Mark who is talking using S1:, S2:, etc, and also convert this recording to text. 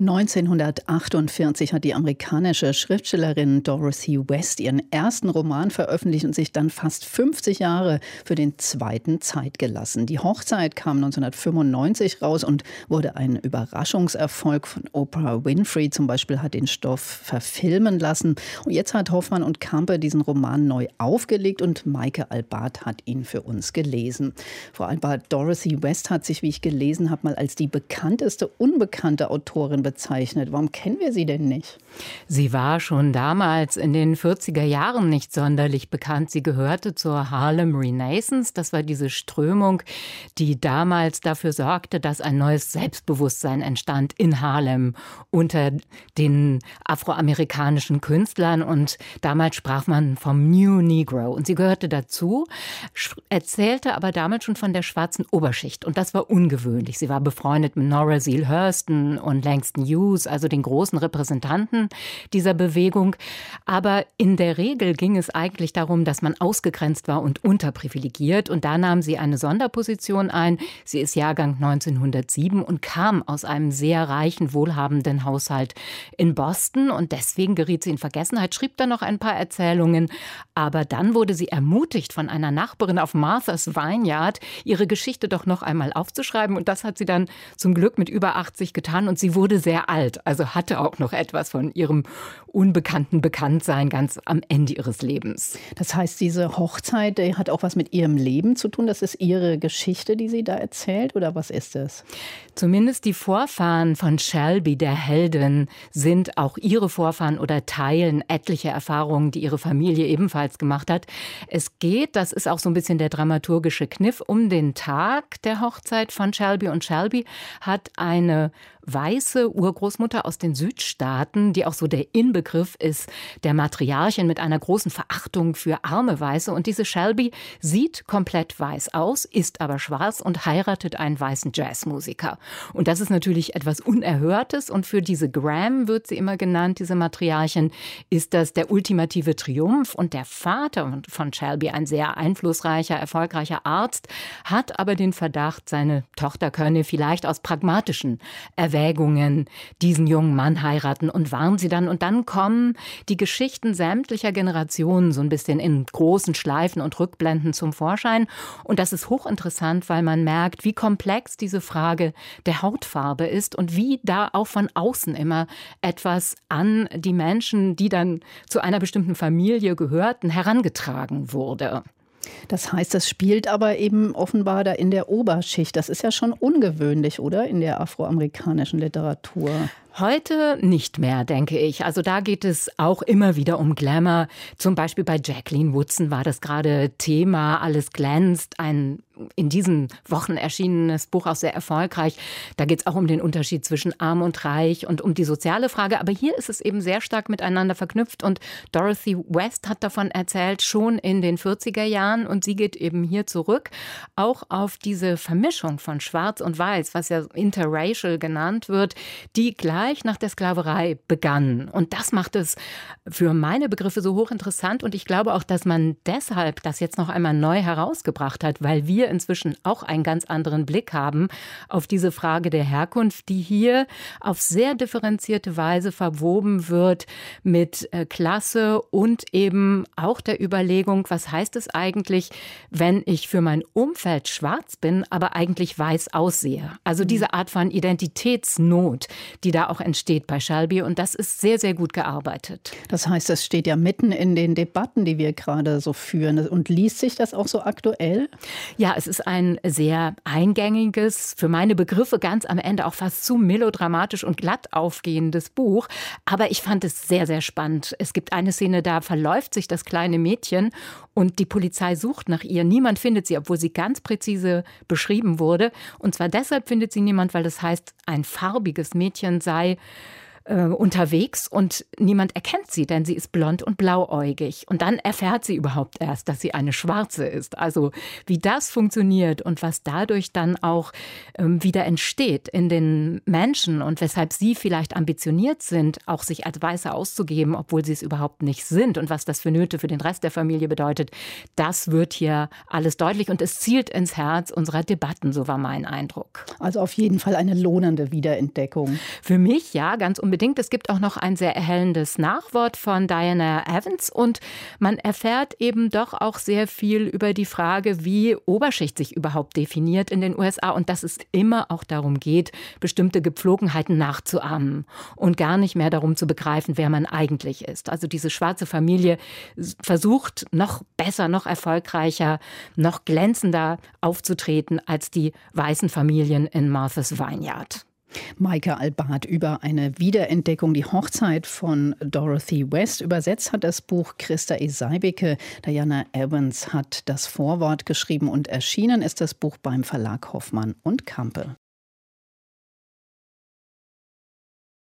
S1: 1948 hat die amerikanische Schriftstellerin Dorothy West ihren ersten Roman veröffentlicht und sich dann fast 50 Jahre für den zweiten Zeit gelassen. Die Hochzeit kam 1995 raus und wurde ein Überraschungserfolg von Oprah Winfrey zum Beispiel hat den Stoff verfilmen lassen. Und jetzt hat Hoffmann und Kampe diesen Roman neu aufgelegt und Maike Albart hat ihn für uns gelesen. Vor allem Dorothy West hat sich, wie ich gelesen habe, mal als die bekannteste unbekannte Autorin bezeichnet. Warum kennen wir sie denn nicht?
S2: Sie war schon damals in den 40er Jahren nicht sonderlich bekannt. Sie gehörte zur Harlem Renaissance. Das war diese Strömung, die damals dafür sorgte, dass ein neues Selbstbewusstsein entstand in Harlem unter den afroamerikanischen Künstlern. Und damals sprach man vom New Negro. Und sie gehörte dazu, erzählte aber damals schon von der schwarzen Oberschicht. Und das war ungewöhnlich. Sie war befreundet mit Nora Seal Hurston und Langston Langston Hughes, also den großen Repräsentanten dieser Bewegung. Aber in der Regel ging es eigentlich darum, dass man ausgegrenzt war und unterprivilegiert. Und da nahm sie eine Sonderposition ein. Sie ist Jahrgang 1907 und kam aus einem sehr reichen, wohlhabenden Haushalt in Boston. Und deswegen geriet sie in Vergessenheit, schrieb dann noch ein paar Erzählungen. Aber dann wurde sie ermutigt von einer Nachbarin auf Martha's Vineyard, ihre Geschichte doch noch einmal aufzuschreiben. Und das hat sie dann zum Glück mit über 80 getan. Und sie wurde sehr alt, also hatte auch noch etwas von ihrem unbekannten Bekanntsein ganz am Ende ihres Lebens.
S1: Das heißt, diese Hochzeit hat auch was mit ihrem Leben zu tun. Das ist ihre Geschichte, die sie da erzählt, oder was ist es?
S2: Zumindest die Vorfahren von Shelby, der Heldin, sind auch ihre Vorfahren oder teilen etliche Erfahrungen, die ihre Familie ebenfalls gemacht hat. Es geht, das ist auch so ein bisschen der dramaturgische Kniff, um den Tag der Hochzeit von Shelby. Und Shelby hat eine weiße Urgroßmutter aus den Südstaaten, die auch so der Inbegriff ist der Matriarchin mit einer großen Verachtung für arme Weiße. Und diese Shelby sieht komplett weiß aus, ist aber schwarz und heiratet einen weißen Jazzmusiker. Und das ist natürlich etwas Unerhörtes. Und für diese Graham wird sie immer genannt, diese Matriarchin, ist das der ultimative Triumph. Und der Vater von Shelby, ein sehr einflussreicher, erfolgreicher Arzt, hat aber den Verdacht, seine Tochter könne vielleicht aus pragmatischen Erwägungen Erwägungen diesen jungen Mann heiraten und warnen sie dann. Und dann kommen die Geschichten sämtlicher Generationen so ein bisschen in großen Schleifen und Rückblenden zum Vorschein. Und das ist hochinteressant, weil man merkt, wie komplex diese Frage der Hautfarbe ist und wie da auch von außen immer etwas an die Menschen, die dann zu einer bestimmten Familie gehörten, herangetragen wurde.
S1: Das heißt, das spielt aber eben offenbar da in der Oberschicht. Das ist ja schon ungewöhnlich, oder? In der afroamerikanischen Literatur.
S2: Heute nicht mehr, denke ich. Also da geht es auch immer wieder um Glamour. Zum Beispiel bei Jacqueline Woodson war das gerade Thema. Alles glänzt. Ein in diesen Wochen erschienenes Buch auch sehr erfolgreich. Da geht es auch um den Unterschied zwischen arm und reich und um die soziale Frage. Aber hier ist es eben sehr stark miteinander verknüpft. Und Dorothy West hat davon erzählt, schon in den 40er Jahren. Und sie geht eben hier zurück, auch auf diese Vermischung von Schwarz und Weiß, was ja interracial genannt wird, die gleich gleich nach der Sklaverei begann. Und das macht es für meine Begriffe so hochinteressant. Und ich glaube auch, dass man deshalb das jetzt noch einmal neu herausgebracht hat, weil wir inzwischen auch einen ganz anderen Blick haben auf diese Frage der Herkunft, die hier auf sehr differenzierte Weise verwoben wird mit äh, Klasse und eben auch der Überlegung, was heißt es eigentlich, wenn ich für mein Umfeld schwarz bin, aber eigentlich weiß aussehe. Also diese Art von Identitätsnot, die da auch entsteht bei Shelby. Und das ist sehr, sehr gut gearbeitet.
S1: Das heißt, das steht ja mitten in den Debatten, die wir gerade so führen. Und liest sich das auch so aktuell?
S2: Ja, es ist ein sehr eingängiges, für meine Begriffe ganz am Ende auch fast zu melodramatisch und glatt aufgehendes Buch. Aber ich fand es sehr, sehr spannend. Es gibt eine Szene, da verläuft sich das kleine Mädchen und die Polizei sucht nach ihr. Niemand findet sie, obwohl sie ganz präzise beschrieben wurde. Und zwar deshalb findet sie niemand, weil das heißt, ein farbiges Mädchen sei bei äh, unterwegs und niemand erkennt sie, denn sie ist blond und blauäugig. Und dann erfährt sie überhaupt erst, dass sie eine Schwarze ist. Also wie das funktioniert und was dadurch dann auch ähm, wieder entsteht in den Menschen und weshalb sie vielleicht ambitioniert sind, auch sich als Weiße auszugeben, obwohl sie es überhaupt nicht sind und was das für Nöte für den Rest der Familie bedeutet, das wird hier alles deutlich und es zielt ins Herz unserer Debatten, so war mein Eindruck.
S1: Also auf jeden Fall eine lohnende Wiederentdeckung.
S2: Für mich ja, ganz unbedingt unbedingt. Es gibt auch noch ein sehr erhellendes Nachwort von Diana Evans und man erfährt eben doch auch sehr viel über die Frage, wie Oberschicht sich überhaupt definiert in den USA und dass es immer auch darum geht, bestimmte Gepflogenheiten nachzuahmen und gar nicht mehr darum zu begreifen, wer man eigentlich ist. Also diese schwarze Familie versucht noch besser, noch erfolgreicher, noch glänzender aufzutreten als die weißen Familien in Martha's Vineyard.
S1: Maike Albart über eine Wiederentdeckung, die Hochzeit von Dorothy West. Übersetzt hat das Buch Christa Eseibeke. Diana Evans hat das Vorwort geschrieben und erschienen ist das Buch beim Verlag Hoffmann und Kampe.